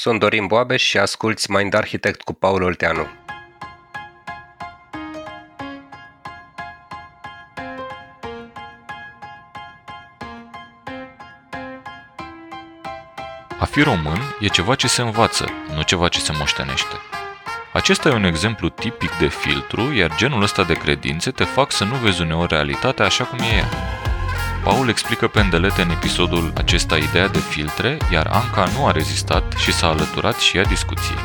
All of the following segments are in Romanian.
Sunt Dorin Boabeș și asculți Mind Architect cu Paul Olteanu. A fi român e ceva ce se învață, nu ceva ce se moștenește. Acesta e un exemplu tipic de filtru, iar genul ăsta de credințe te fac să nu vezi uneori realitatea așa cum e ea. Paul explică pe îndelete în episodul acesta ideea de filtre, iar Anca nu a rezistat și s-a alăturat și ea discuției.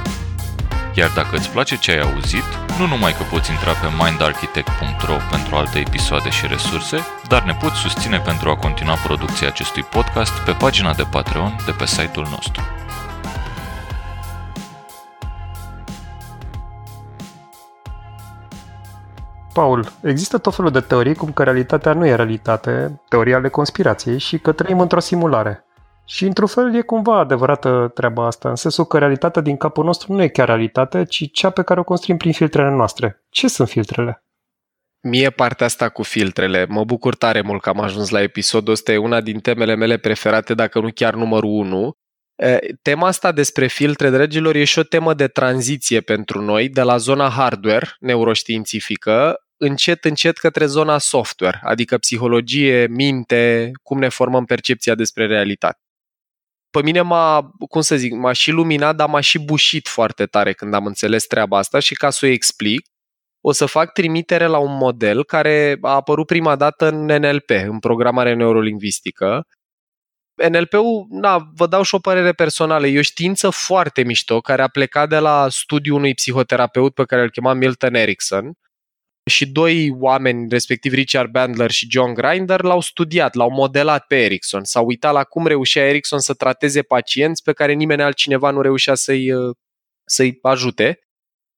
Iar dacă îți place ce ai auzit, nu numai că poți intra pe mindarchitect.ro pentru alte episoade și resurse, dar ne poți susține pentru a continua producția acestui podcast pe pagina de Patreon de pe site-ul nostru. Paul, există tot felul de teorii cum că realitatea nu e realitate, teoria ale conspirației și că trăim într-o simulare. Și într-un fel e cumva adevărată treaba asta, în sensul că realitatea din capul nostru nu e chiar realitate, ci cea pe care o construim prin filtrele noastre. Ce sunt filtrele? Mie partea asta cu filtrele, mă bucur tare mult că am ajuns la episodul ăsta, e una din temele mele preferate, dacă nu chiar numărul 1. Tema asta despre filtre, dragilor, e și o temă de tranziție pentru noi, de la zona hardware neuroștiințifică încet, încet către zona software, adică psihologie, minte, cum ne formăm percepția despre realitate. Pe mine m-a, cum să zic, m-a și luminat, dar m-a și bușit foarte tare când am înțeles treaba asta și ca să o explic, o să fac trimitere la un model care a apărut prima dată în NLP, în programare neurolingvistică. NLP-ul, na, vă dau și o părere personală, e o știință foarte mișto care a plecat de la studiul unui psihoterapeut pe care îl chema Milton Erickson, și doi oameni, respectiv Richard Bandler și John Grinder, l-au studiat, l-au modelat pe Erickson. S-au uitat la cum reușea Erickson să trateze pacienți pe care nimeni altcineva nu reușea să-i, uh, să-i ajute.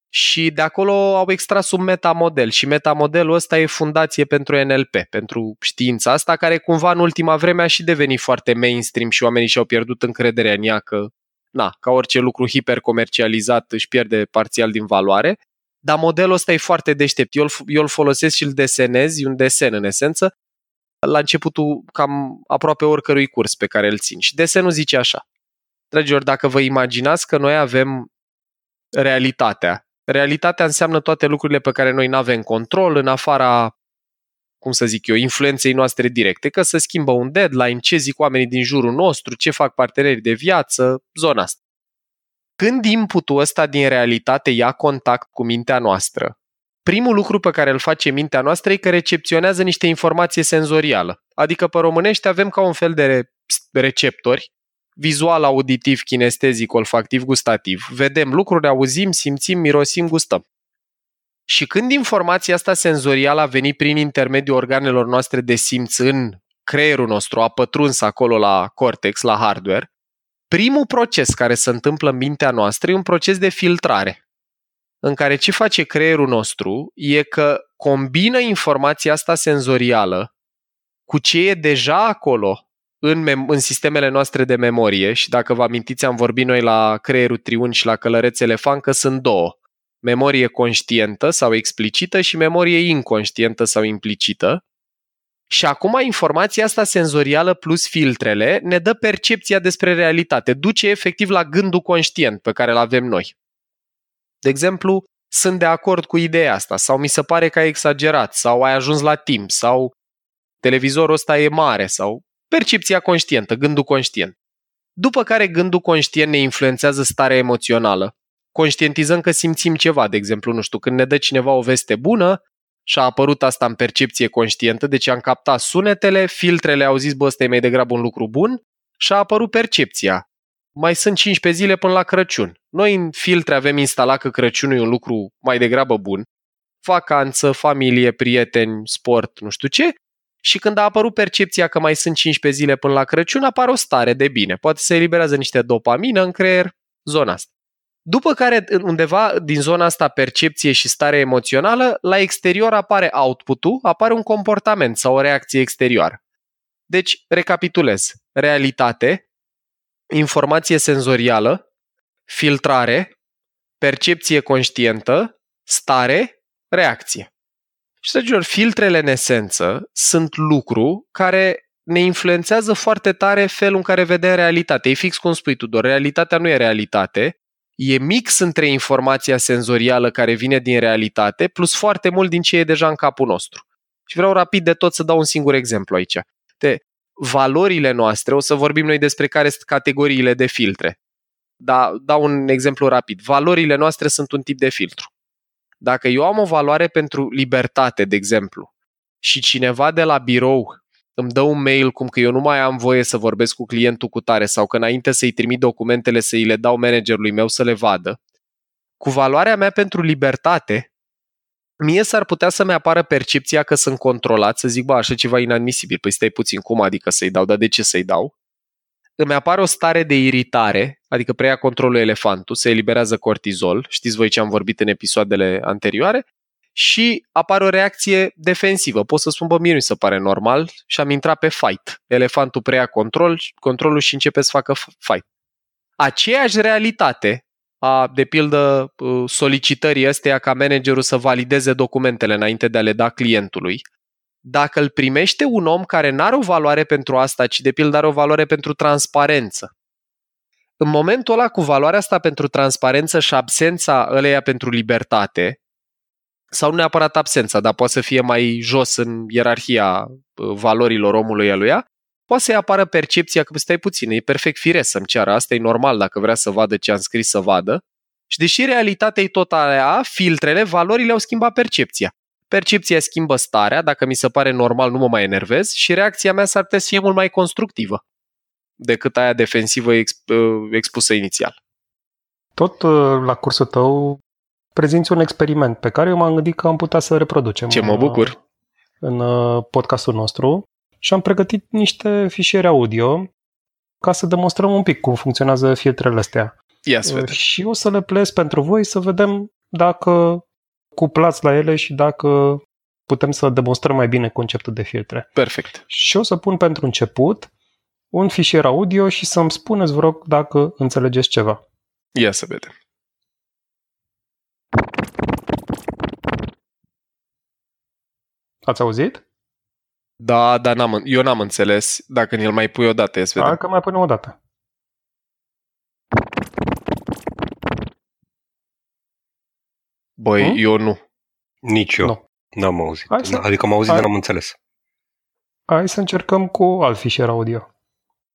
Și de acolo au extras un metamodel și metamodelul ăsta e fundație pentru NLP, pentru știința asta, care cumva în ultima vreme a și devenit foarte mainstream și oamenii și-au pierdut încrederea în ea că, na, ca orice lucru hipercomercializat își pierde parțial din valoare dar modelul ăsta e foarte deștept. Eu îl, eu îl folosesc și îl desenez, e un desen în esență, la începutul cam aproape oricărui curs pe care îl țin. Și desenul zice așa. Dragilor, dacă vă imaginați că noi avem realitatea, realitatea înseamnă toate lucrurile pe care noi nu avem control în afara cum să zic eu, influenței noastre directe, că se schimbă un deadline, ce zic oamenii din jurul nostru, ce fac partenerii de viață, zona asta. Când inputul ăsta din realitate ia contact cu mintea noastră, primul lucru pe care îl face mintea noastră e că recepționează niște informație senzorială. Adică pe românește avem ca un fel de receptori, vizual, auditiv, kinestezic, olfactiv, gustativ. Vedem lucruri, auzim, simțim, mirosim, gustăm. Și când informația asta senzorială a venit prin intermediul organelor noastre de simț în creierul nostru, a pătruns acolo la cortex, la hardware, primul proces care se întâmplă în mintea noastră e un proces de filtrare, în care ce face creierul nostru e că combină informația asta senzorială cu ce e deja acolo în, mem- în sistemele noastre de memorie și dacă vă amintiți am vorbit noi la creierul triun și la călăreț elefant că sunt două. Memorie conștientă sau explicită și memorie inconștientă sau implicită și acum informația asta senzorială plus filtrele ne dă percepția despre realitate, duce efectiv la gândul conștient pe care îl avem noi. De exemplu, sunt de acord cu ideea asta sau mi se pare că ai exagerat sau ai ajuns la timp sau televizorul ăsta e mare sau percepția conștientă, gândul conștient. După care gândul conștient ne influențează starea emoțională. Conștientizăm că simțim ceva, de exemplu, nu știu, când ne dă cineva o veste bună, și a apărut asta în percepție conștientă, deci am captat sunetele, filtrele au zis, bă, ăsta e mai degrabă un lucru bun și a apărut percepția. Mai sunt 15 zile până la Crăciun. Noi în filtre avem instalat că Crăciunul e un lucru mai degrabă bun. Vacanță, familie, prieteni, sport, nu știu ce. Și când a apărut percepția că mai sunt 15 zile până la Crăciun, apare o stare de bine. Poate se eliberează niște dopamină în creier, zona asta. După care, undeva din zona asta percepție și stare emoțională, la exterior apare output-ul, apare un comportament sau o reacție exterioară. Deci, recapitulez. Realitate, informație senzorială, filtrare, percepție conștientă, stare, reacție. Și, dragilor, filtrele în esență sunt lucru care ne influențează foarte tare felul în care vedem realitate. E fix cum spui tu, doar realitatea nu e realitate, e mix între informația senzorială care vine din realitate plus foarte mult din ce e deja în capul nostru. Și vreau rapid de tot să dau un singur exemplu aici. De valorile noastre, o să vorbim noi despre care sunt categoriile de filtre. Da, dau un exemplu rapid. Valorile noastre sunt un tip de filtru. Dacă eu am o valoare pentru libertate, de exemplu, și cineva de la birou îmi dă un mail cum că eu nu mai am voie să vorbesc cu clientul cu tare sau că înainte să-i trimit documentele să îi le dau managerului meu să le vadă, cu valoarea mea pentru libertate, mie s-ar putea să-mi apară percepția că sunt controlat, să zic, bă, așa ceva inadmisibil, păi stai puțin, cum adică să-i dau, dar de ce să-i dau? Îmi apare o stare de iritare, adică preia controlul elefantul, se eliberează cortizol, știți voi ce am vorbit în episoadele anterioare, și apare o reacție defensivă. Pot să spun, bă, mie nu se pare normal și am intrat pe fight. Elefantul preia control, controlul și începe să facă fight. Aceeași realitate a, de pildă, uh, solicitării astea ca managerul să valideze documentele înainte de a le da clientului, dacă îl primește un om care nu are o valoare pentru asta, ci de pildă are o valoare pentru transparență, în momentul ăla cu valoarea asta pentru transparență și absența ăleia pentru libertate, sau nu neapărat absența, dar poate să fie mai jos în ierarhia uh, valorilor omului aluia, poate să-i apară percepția că stai puțin, e perfect firesc să-mi ceară, asta e normal dacă vrea să vadă ce am scris să vadă. Și deși realitatea e tot aia, filtrele, valorile au schimbat percepția. Percepția schimbă starea, dacă mi se pare normal nu mă mai enervez și reacția mea s-ar putea să fie mult mai constructivă decât aia defensivă exp- uh, expusă inițial. Tot uh, la cursul tău prezinți un experiment pe care eu m-am gândit că am putea să reproducem. Ce mă bucur! În, în podcastul nostru și am pregătit niște fișiere audio ca să demonstrăm un pic cum funcționează filtrele astea. Ia să vedem. Și o să le ples pentru voi să vedem dacă cuplați la ele și dacă putem să demonstrăm mai bine conceptul de filtre. Perfect. Și o să pun pentru început un fișier audio și să-mi spuneți, vă rog, dacă înțelegeți ceva. Ia să vedem. Ați auzit? Da, dar n-am, eu n-am înțeles. Dacă ni-l mai pui o dată, ia să vedem. Dacă mai punem o dată. Băi, Hmm? eu nu. Nici eu. Nu. N-am auzit. Hai să- Adică am auzit, hai. dar n-am înțeles. Hai să încercăm cu alt fișier audio.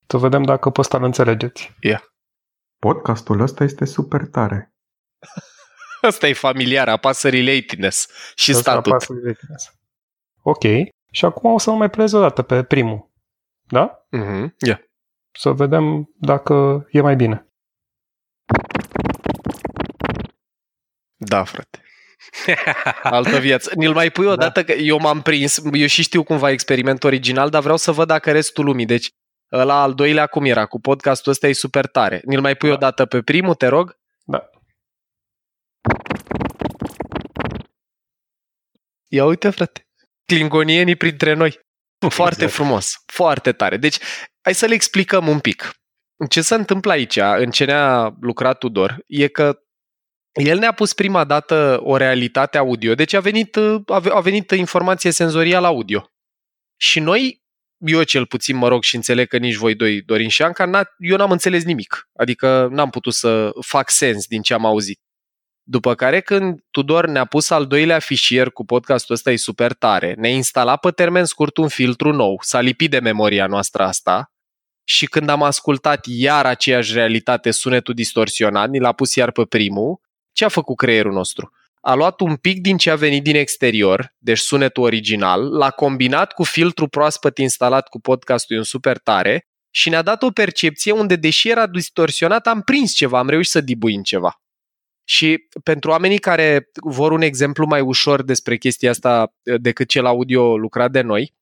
Să vedem dacă pe ăsta îl înțelegeți. Podcastul ăsta este super tare. Asta e familiar, apasă relatedness și Ăsta statut. apasă directness. Ok. Și acum o să mă mai plez o dată pe primul. Da? Mhm, Ia. Să vedem dacă e mai bine. Da, frate. Altă viață. Ni-l mai pui o Da. dată, că eu m-am prins, eu și știu cumva experimentul original, dar vreau să văd dacă restul lumii. Deci, la al doilea cum era, cu podcastul ăsta e super tare. Ni-l mai pui Da. o dată pe primul, te rog? Da. Ia uite, frate. Klingonienii printre noi. Foarte Exact. frumos, foarte tare. Deci, hai să le explicăm un pic. Ce se întâmplă aici, în ce ne-a lucrat Tudor, e că el ne-a pus prima dată o realitate audio, deci a venit, a ve- a venit informație senzorială audio. Și noi, eu cel puțin mă rog și înțeleg că nici voi doi, Dorin și Anca, n-a, eu n-am înțeles nimic. Adică n-am putut să fac sens din ce am auzit. După care când Tudor ne-a pus al doilea fișier cu podcastul ăsta e super tare, ne-a instalat pe termen scurt un filtru nou, s-a lipit de memoria noastră asta și când am ascultat iar aceeași realitate, sunetul distorsionat, ni l-a pus iar pe primul, ce a făcut creierul nostru? A luat un pic din ce a venit din exterior, deci sunetul original, l-a combinat cu filtru proaspăt instalat cu podcastul un super tare și ne-a dat o percepție unde, deși era distorsionat, am prins ceva, am reușit să dibuim ceva. Și pentru oamenii care vor un exemplu mai ușor despre chestia asta decât cel audio lucrat de noi,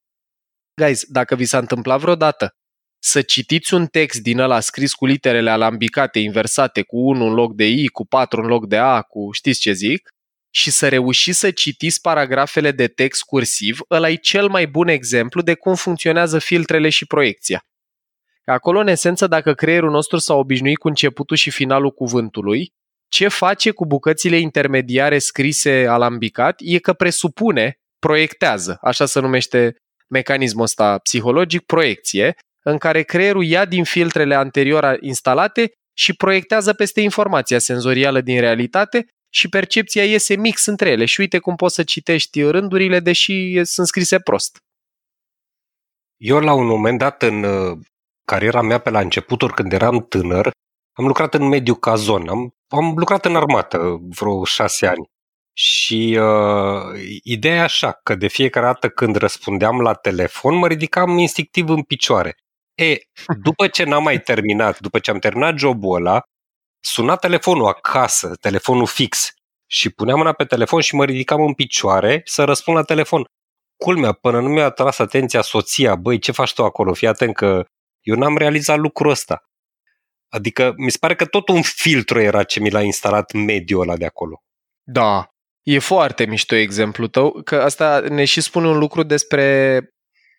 guys, dacă vi s-a întâmplat vreodată să citiți un text din ăla scris cu literele alambicate, inversate, cu 1 în loc de I, cu 4 în loc de A, cu știți ce zic, și să reușiți să citiți paragrafele de text cursiv, ăla e cel mai bun exemplu de cum funcționează filtrele și proiecția. Acolo, în esență, dacă creierul nostru s-a obișnuit cu începutul și finalul cuvântului, ce face cu bucățile intermediare scrise alambicat e că presupune, proiectează, așa se numește mecanismul ăsta psihologic, proiecție, în care creierul ia din filtrele anterior instalate și proiectează peste informația senzorială din realitate și percepția iese mix între ele. Și uite cum poți să citești rândurile, deși sunt scrise prost. Eu la un moment dat în uh, cariera mea pe la începuturi, când eram tânăr, am lucrat în mediu cazon. Am, am lucrat în armată vreo șase ani. Și uh, ideea e așa, că de fiecare dată când răspundeam la telefon, mă ridicam instinctiv în picioare. E, după ce n-am mai terminat, după ce am terminat jobul ăla, suna telefonul acasă, telefonul fix, și puneam mâna pe telefon și mă ridicam în picioare să răspund la telefon. Culmea, până nu mi-a tras atenția soția, băi, ce faci tu acolo? Fii atent că eu n-am realizat lucrul ăsta. Adică mi se pare că tot un filtru era ce mi l-a instalat mediul ăla de acolo. Da, e foarte mișto exemplu tău, că asta ne și spune un lucru despre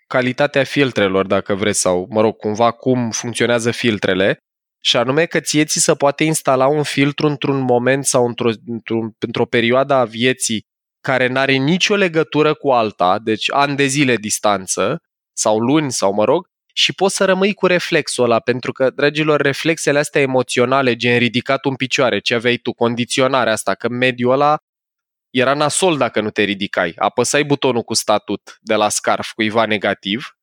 calitatea filtrelor, dacă vreți, sau, mă rog, cumva cum funcționează filtrele, și anume că ție ți se poate instala un filtru într-un moment sau într-o, într-o, într-o perioadă a vieții care n-are nicio legătură cu alta, deci ani de zile distanță, sau luni, sau mă rog, și poți să rămâi cu reflexul ăla, pentru că, dragilor, reflexele astea emoționale, gen ridicat un picioare, ce aveai tu, condiționarea asta, că mediul ăla era nasol dacă nu te ridicai. Apăsai butonul cu statut de la scarf cuiva negativ,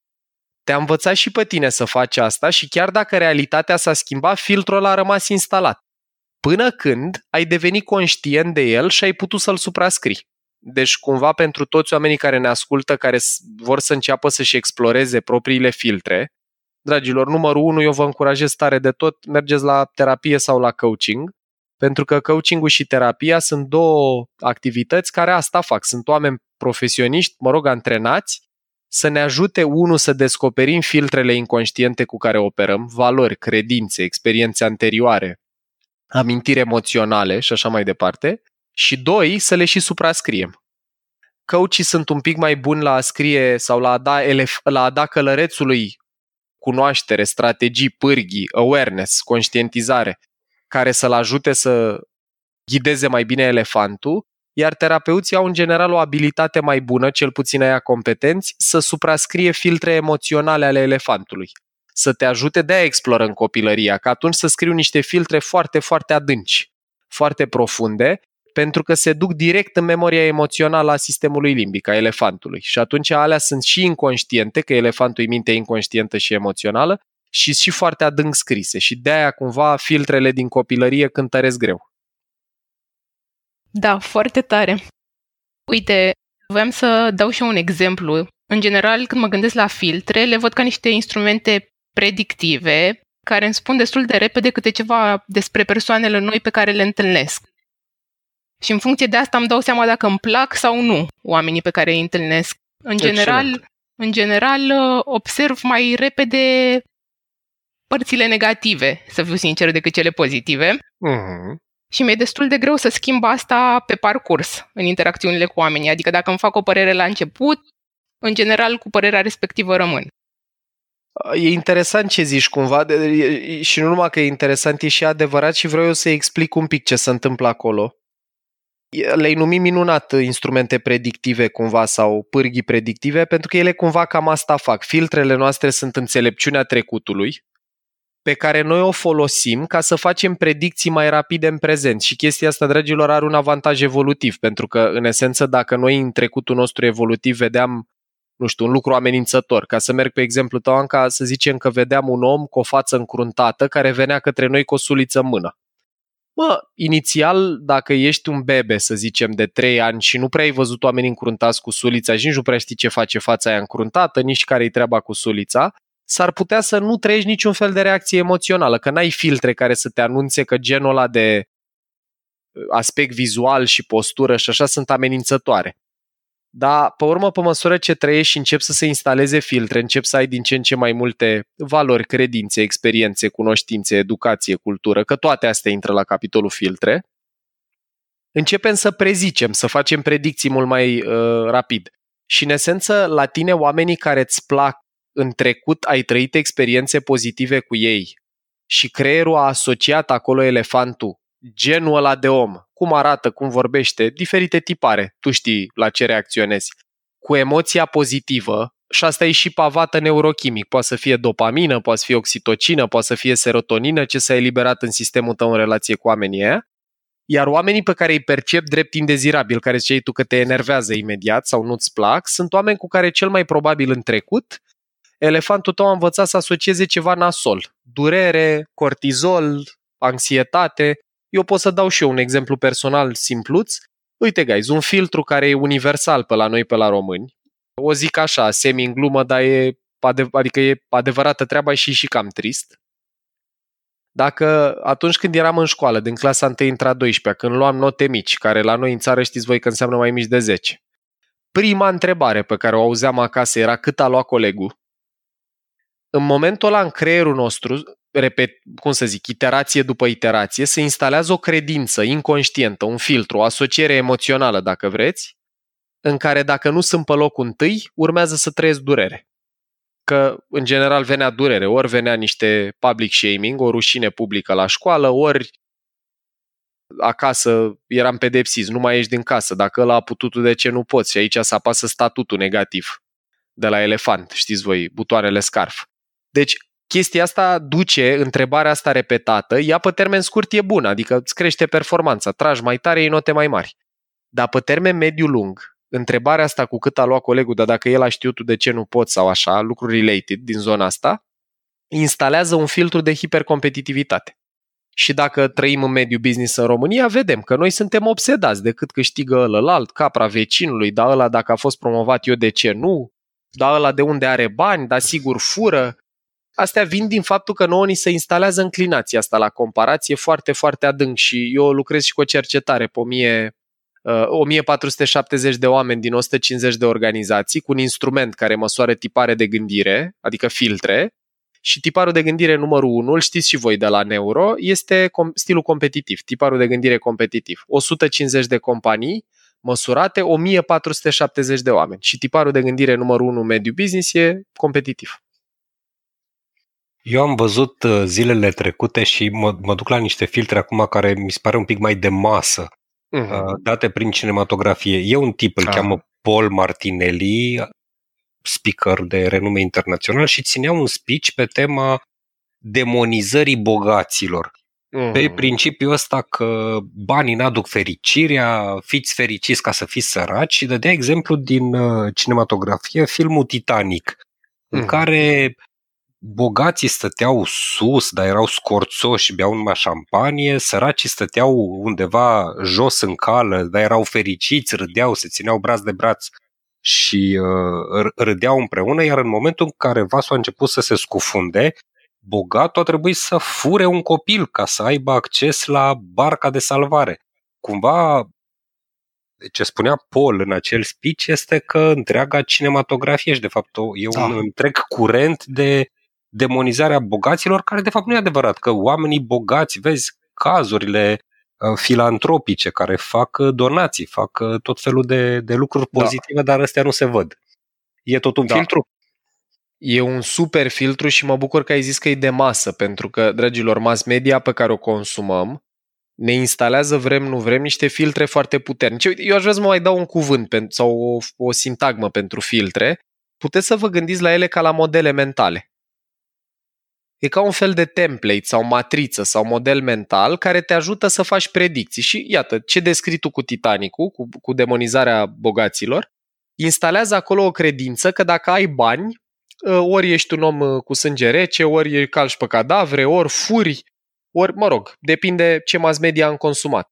te-a învățat și pe tine să faci asta și chiar dacă realitatea s-a schimbat, filtrul ăla a rămas instalat. Până când ai devenit conștient de el și ai putut să-l suprascrii. Deci, cumva, pentru toți oamenii care ne ascultă, care vor să înceapă să-și exploreze propriile filtre, dragilor, numărul unu, eu vă încurajez tare de tot, mergeți la terapie sau la coaching, pentru că coachingul și terapia sunt două activități care asta fac. Sunt oameni profesioniști, mă rog, antrenați, să ne ajute, unul, să descoperim filtrele inconștiente cu care operăm, valori, credințe, experiențe anterioare, amintiri emoționale și așa mai departe, și doi, să le și suprascriem. Coachii sunt un pic mai buni la a scrie sau la a da, elef- la a da călărețului cunoaștere, strategii, pârghii, awareness, conștientizare, care să-l ajute să ghideze mai bine elefantul, iar terapeuții au în general o abilitate mai bună, cel puțin aia competenți, să suprascrie filtre emoționale ale elefantului. Să te ajute de a exploră în copilăria, că atunci să scriu niște filtre foarte, foarte adânci, foarte profunde, pentru că se duc direct în memoria emoțională a sistemului limbic, a elefantului. Și atunci alea sunt și inconștiente, că elefantul e minte inconștientă și emoțională, și și foarte adânc scrise. Și de aia cumva filtrele din copilărie cântăresc greu. Da, foarte tare. Uite, voiam să dau și un exemplu. În general, când mă gândesc la filtre, le văd ca niște instrumente predictive care îmi spun destul de repede câte ceva despre persoanele noi pe care le întâlnesc. Și în funcție de asta îmi dau seama dacă îmi plac sau nu oamenii pe care îi întâlnesc. În general, în general observ mai repede părțile negative, să fiu sincer, decât cele pozitive. Mm-hmm. Și mi-e destul de greu să schimb asta pe parcurs în interacțiunile cu oamenii. Adică dacă îmi fac o părere la început, în general cu părerea respectivă rămân. E interesant ce zici cumva de, și nu numai că e interesant, e și adevărat și vreau eu să explic un pic ce se întâmplă acolo. Le-ai numit minunat instrumente predictive cumva sau pârghii predictive pentru că ele cumva cam asta fac. Filtrele noastre sunt înțelepciunea trecutului pe care noi o folosim ca să facem predicții mai rapide în prezent. Și chestia asta, dragilor, are un avantaj evolutiv, pentru că, în esență, dacă noi în trecutul nostru evolutiv vedeam, nu știu, un lucru amenințător, ca să merg pe exemplu tău, Anca, să zicem că vedeam un om cu o față încruntată care venea către noi cu o suliță în mână. Mă, inițial, dacă ești un bebe, să zicem, de 3 ani și nu prea ai văzut oameni încruntați cu sulița și nici nu prea știi ce face fața aia încruntată, nici care-i treaba cu sulița, s-ar putea să nu trăiești niciun fel de reacție emoțională, că n-ai filtre care să te anunțe că genul ăla de uh, aspect vizual și postură și așa sunt amenințătoare. Dar, pe urmă, pe măsură ce trăiești și încep să se instaleze filtre, încep să ai din ce în ce mai multe valori, credințe, experiențe, cunoștințe, educație, cultură, că toate astea intră la capitolul filtre, începem să prezicem, să facem predicții mult mai uh, rapid. Și, în esență, la tine, oamenii care îți plac în trecut ai trăit experiențe pozitive cu ei și creierul a asociat acolo elefantul, genul ăla de om, cum arată, cum vorbește, diferite tipare, tu știi la ce reacționezi, cu emoția pozitivă, și asta e și pavată neurochimic. Poate să fie dopamină, poate să fie oxitocină, poate să fie serotonină ce s-a eliberat în sistemul tău în relație cu oamenii aia. Iar oamenii pe care îi percep drept indezirabil, care ziceai tu că te enervează imediat sau nu-ți plac, sunt oameni cu care cel mai probabil în trecut elefantul tău a învățat să asocieze ceva nasol. Durere, cortizol, anxietate. Eu pot să dau și eu un exemplu personal simpluț. Uite, guys, un filtru care e universal pe la noi, pe la români. O zic așa, semi în glumă, dar e, adică e adevărată treaba și și cam trist. Dacă atunci când eram în școală, din clasa 1 intra 12 când luam note mici, care la noi în țară știți voi că înseamnă mai mici de 10, prima întrebare pe care o auzeam acasă era cât a luat colegul. În momentul ăla, în creierul nostru, repet, cum să zic, iterație după iterație, se instalează o credință inconștientă, un filtru, o asociere emoțională, dacă vreți, în care dacă nu sunt pe locul întâi, urmează să trăiesc durere. Că, în general, venea durere, ori venea niște public shaming, o rușine publică la școală, ori acasă eram pedepsiți, nu mai ești din casă, dacă ăla a putut, de ce nu poți? Și aici se apasă statutul negativ de la elefant, știți voi, butoanele scarf. Deci, chestia asta duce, întrebarea asta repetată, ea pe termen scurt e bună, adică îți crește performanța, tragi mai tare, iei note mai mari. Dar pe termen mediu-lung, întrebarea asta cu cât a luat colegul, dar dacă el a știut tu de ce nu poți sau așa, lucruri related din zona asta, instalează un filtru de hipercompetitivitate. Și dacă trăim în mediul business în România, vedem că noi suntem obsedați de cât câștigă ălălalt, capra vecinului, dar ăla dacă a fost promovat eu de ce nu, dar ăla de unde are bani, dar sigur fură. Astea vin din faptul că nouă ni se instalează înclinația asta la comparație foarte, foarte adânc și eu lucrez și cu o cercetare pe 1000 1470 uh, de oameni din 150 de organizații cu un instrument care măsoară tipare de gândire, adică filtre, și tiparul de gândire numărul 1, îl știți și voi de la Neuro, este stilul competitiv, tiparul de gândire competitiv. 150 de companii măsurate, 1470 de oameni. Și tiparul de gândire numărul 1 mediu business e competitiv. Eu am văzut uh, zilele trecute și mă, mă duc la niște filtre acum care mi se pare un pic mai de masă uh-huh. date prin cinematografie. E un tip, îl ah. cheamă Paul Martinelli, speaker de renume internațional și ținea un speech pe tema demonizării bogaților. Uh-huh. Pe principiul ăsta că banii n-aduc fericirea, fiți fericiți ca să fiți săraci și dădea exemplu din uh, cinematografie filmul Titanic, uh-huh. în mhm. care bogații stăteau sus, dar erau scorțoși, beau numai șampanie, săracii stăteau undeva jos în cală, dar erau fericiți, râdeau, se țineau braț de braț și uh, râdeau împreună, iar în momentul în care vasul a început să se scufunde, bogatul a trebuit să fure un copil ca să aibă acces la barca de salvare. Cumva ce spunea Paul în acel speech este că întreaga cinematografie și de fapt e un da. întreg curent de demonizarea bogaților, care de fapt nu e adevărat, că oamenii bogați, vezi cazurile uh, filantropice care fac uh, donații, fac uh, tot felul de, de lucruri da. pozitive, da. dar astea nu se văd. E tot un da. filtru? E un super filtru și mă bucur că ai zis că e de masă, pentru că, dragilor, mass media pe care o consumăm ne instalează, vrem, nu vrem, niște filtre foarte puternice. Eu aș vrea să mă mai dau un cuvânt sau o, o sintagmă pentru filtre. Puteți să vă gândiți la ele ca la modele mentale. E ca un fel de template sau matriță sau model mental care te ajută să faci predicții. Și iată, ce descrii tu cu Titanicul, cu, cu demonizarea bogaților, instalează acolo o credință că dacă ai bani, ă, ori ești un om ă, cu sânge rece, ori calci pe cadavre, ori furi, ori, mă rog, depinde ce mass media am consumat.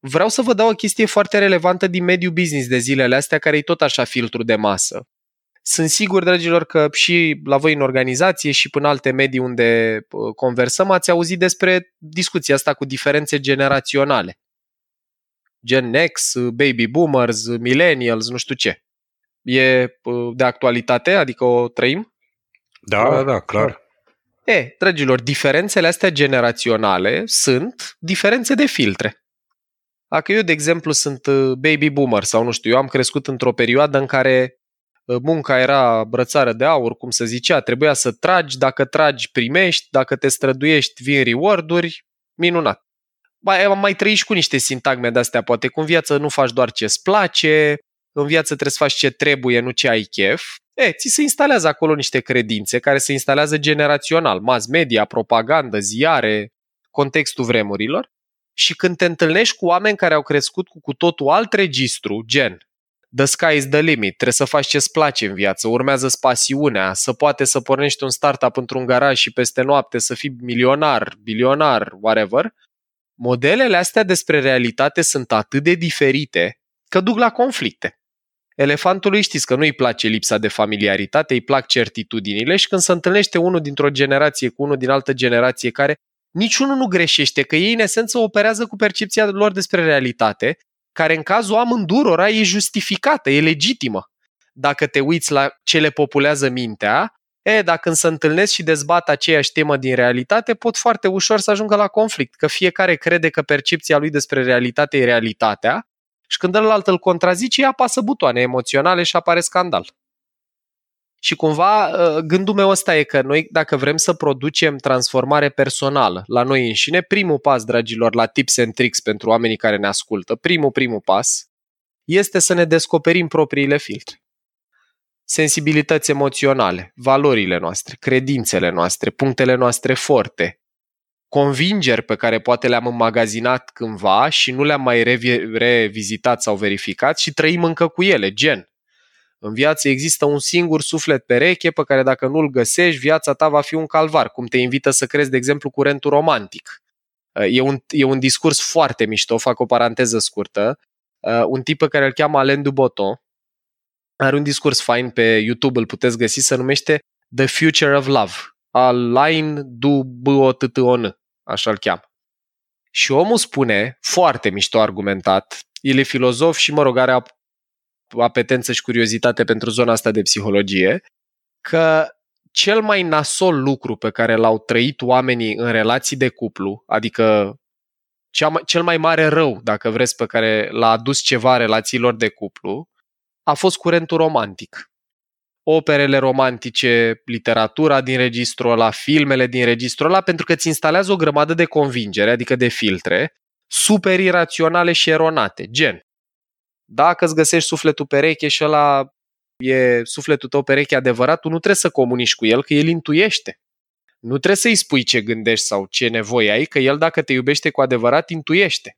Vreau să vă dau o chestie foarte relevantă din mediul business de zilele astea, care e tot așa filtru de masă. Sunt sigur, dragilor, că și la voi în organizație și până alte medii unde uh, conversăm ați auzit despre discuția asta cu diferențe generaționale. Gen X, Baby Boomers, Millennials, nu știu ce. E uh, de actualitate? Adică o trăim? Da, da, da, clar. E, dragilor, diferențele astea generaționale sunt diferențe de filtre. Dacă eu, de exemplu, sunt uh, baby boomer sau nu știu, eu am crescut într-o perioadă în care munca era brățară de aur, cum se zicea, trebuia să tragi, dacă tragi primești, dacă te străduiești vin reward-uri, minunat. Mai, am mai trăit și cu niște sintagme de-astea, poate cu în viață nu faci doar ce-ți place, în viață trebuie să faci ce trebuie, nu ce ai chef, e, ți se instalează acolo niște credințe care se instalează generațional, mass media, propagandă, ziare, contextul vremurilor. Și când te întâlnești cu oameni care au crescut cu cu totul alt registru, gen The sky is the limit, trebuie să faci ce-ți place în viață, urmează pasiunea, să poate să pornești un startup într-un garaj și peste noapte să fii milionar, bilionar, whatever, modelele astea despre realitate sunt atât de diferite că duc la conflicte. Elefantului știți că nu îi place lipsa de familiaritate, îi plac certitudinile și când se întâlnește unul dintr-o generație cu unul din altă generație care niciunul nu greșește, că ei în esență operează cu percepția lor despre realitate, care în cazul amândurora e justificată, e legitimă. Dacă te uiți la ce le populează mintea, e, dacă când se întâlnesc și dezbat aceeași temă din realitate, pot foarte ușor să ajungă la conflict, că fiecare crede că percepția lui despre realitate e realitatea și când ălalt îl contrazice, apasă butoane emoționale și apare scandal. Și cumva ă, gândul meu ăsta e că noi, dacă vrem să producem transformare personală la noi înșine, primul pas, dragilor, la tips and tricks pentru oamenii care ne ascultă, primul, primul pas, este să ne descoperim propriile filtre. Sensibilități emoționale, valorile noastre, credințele noastre, punctele noastre forte, convingeri pe care poate le-am înmagazinat cândva și nu le-am mai revizitat sau verificat și trăim încă cu ele, gen. În viață există un singur suflet pereche pe care dacă nu-l găsești, viața ta va fi un calvar, cum te invită să crezi, de exemplu, curentul romantic. E un, e un discurs foarte mișto, fac o paranteză scurtă. Un tip pe care îl cheamă Alain Duboto are un discurs fain pe YouTube, îl puteți găsi, se numește The Future of Love. Alain Duboto așa-l cheamă. Și omul spune, foarte mișto argumentat, el e filozof și, mă rog, are apetență și curiozitate pentru zona asta de psihologie, că cel mai nasol lucru pe care l-au trăit oamenii în relații de cuplu, adică cel mai mare rău, dacă vreți, pe care l-a adus ceva relațiilor de cuplu, a fost curentul romantic operele romantice, literatura din registrul ăla, filmele din registrul ăla, pentru că îți instalează o grămadă de convingere, adică de filtre, super iraționale și eronate, gen. Dacă îți găsești sufletul pereche și ăla e sufletul tău pereche adevărat, tu nu trebuie să comunici cu el, că el intuiește. Nu trebuie să-i spui ce gândești sau ce nevoie ai, că el dacă te iubește cu adevărat, intuiește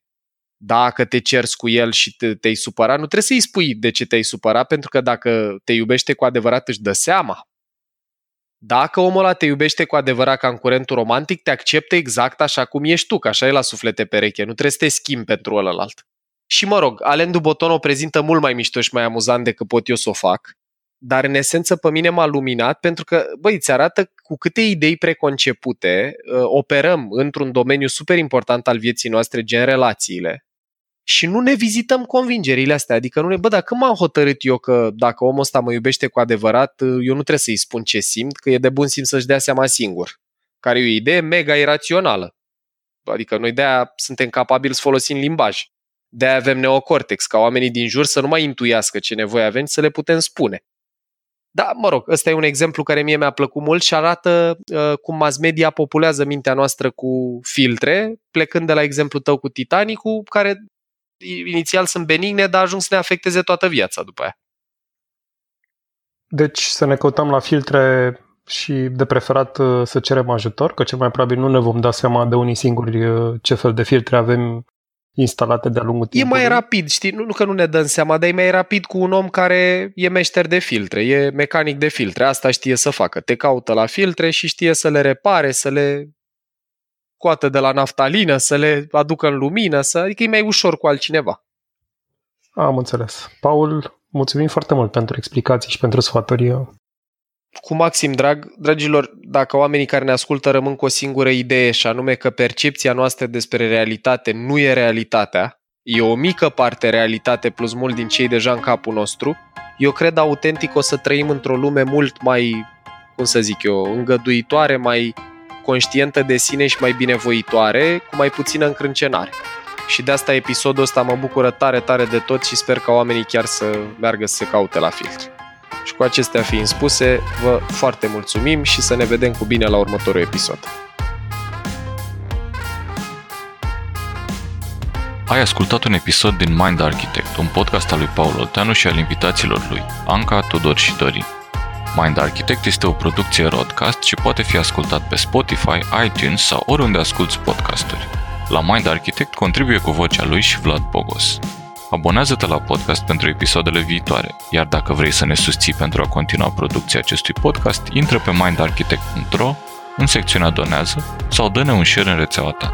dacă te cerți cu el și te, te-ai supărat, nu trebuie să-i spui de ce te-ai supărat, pentru că dacă te iubește cu adevărat își dă seama. Dacă omul ăla te iubește cu adevărat ca în curentul romantic, te acceptă exact așa cum ești tu, că așa e la suflete pereche, nu trebuie să te schimbi pentru ălălalt. Și mă rog, Alen Duboton o prezintă mult mai mișto și mai amuzant decât pot eu să o fac, dar în esență pe mine m-a luminat pentru că, băi, îți arată cu câte idei preconcepute uh, operăm într-un domeniu super important al vieții noastre, gen relațiile, și nu ne vizităm convingerile astea. Adică nu ne, bă, dacă m-am hotărât eu că dacă omul ăsta mă iubește cu adevărat, eu nu trebuie să-i spun ce simt, că e de bun simț să-și dea seama singur. Care e o idee mega irațională. Adică noi de-aia suntem capabili să folosim limbaj. De-aia avem neocortex, ca oamenii din jur să nu mai intuiască ce nevoie avem, să le putem spune. Da, mă rog, ăsta e un exemplu care mie mi-a plăcut mult și arată uh, cum mass media populează mintea noastră cu filtre, plecând de la exemplu tău cu Titanicul, care inițial sunt benigne, dar ajung să ne afecteze toată viața după aia. Deci să ne căutăm la filtre și de preferat uh, să cerem ajutor, că cel mai probabil nu ne vom da seama de unii singuri uh, ce fel de filtre avem instalate de-a lungul timpului. E mai rapid, știi? Nu, nu că nu ne dăm seama, dar e mai rapid cu un om care e meșter de filtre, e mecanic de filtre. Asta știe să facă. Te caută la filtre și știe să le repare, să le scoată de la naftalină, să le aducă în lumină, să, adică e mai ușor cu altcineva. Am înțeles. Paul, mulțumim foarte mult pentru explicații și pentru sfaturie. Cu maxim drag, dragilor, dacă oamenii care ne ascultă rămân cu o singură idee și anume că percepția noastră despre realitate nu e realitatea, e o mică parte realitate plus mult din cei deja în capul nostru, eu cred autentic o să trăim într-o lume mult mai, cum să zic eu, îngăduitoare, mai conștientă de sine și mai binevoitoare, cu mai puțină încrâncenare. Și de asta episodul ăsta mă bucură tare, tare de tot și sper ca oamenii chiar să meargă să se caute la filtr. Și cu acestea fiind spuse, vă foarte mulțumim și să ne vedem cu bine la următorul episod. Ai ascultat un episod din Mind Architect, un podcast al lui Paul Olteanu și al invitaților lui, Anca, Tudor și Dorin. Mind Architect este o producție Rodcast și poate fi ascultat pe Spotify, iTunes sau oriunde asculti podcasturi. La Mind Architect contribuie cu vocea lui și Vlad Bogos. Abonează-te la podcast pentru episoadele viitoare, iar dacă vrei să ne susții pentru a continua producția acestui podcast, intră pe mindarchitect.ro în secțiunea Donează sau dă-ne un share în rețeaua ta.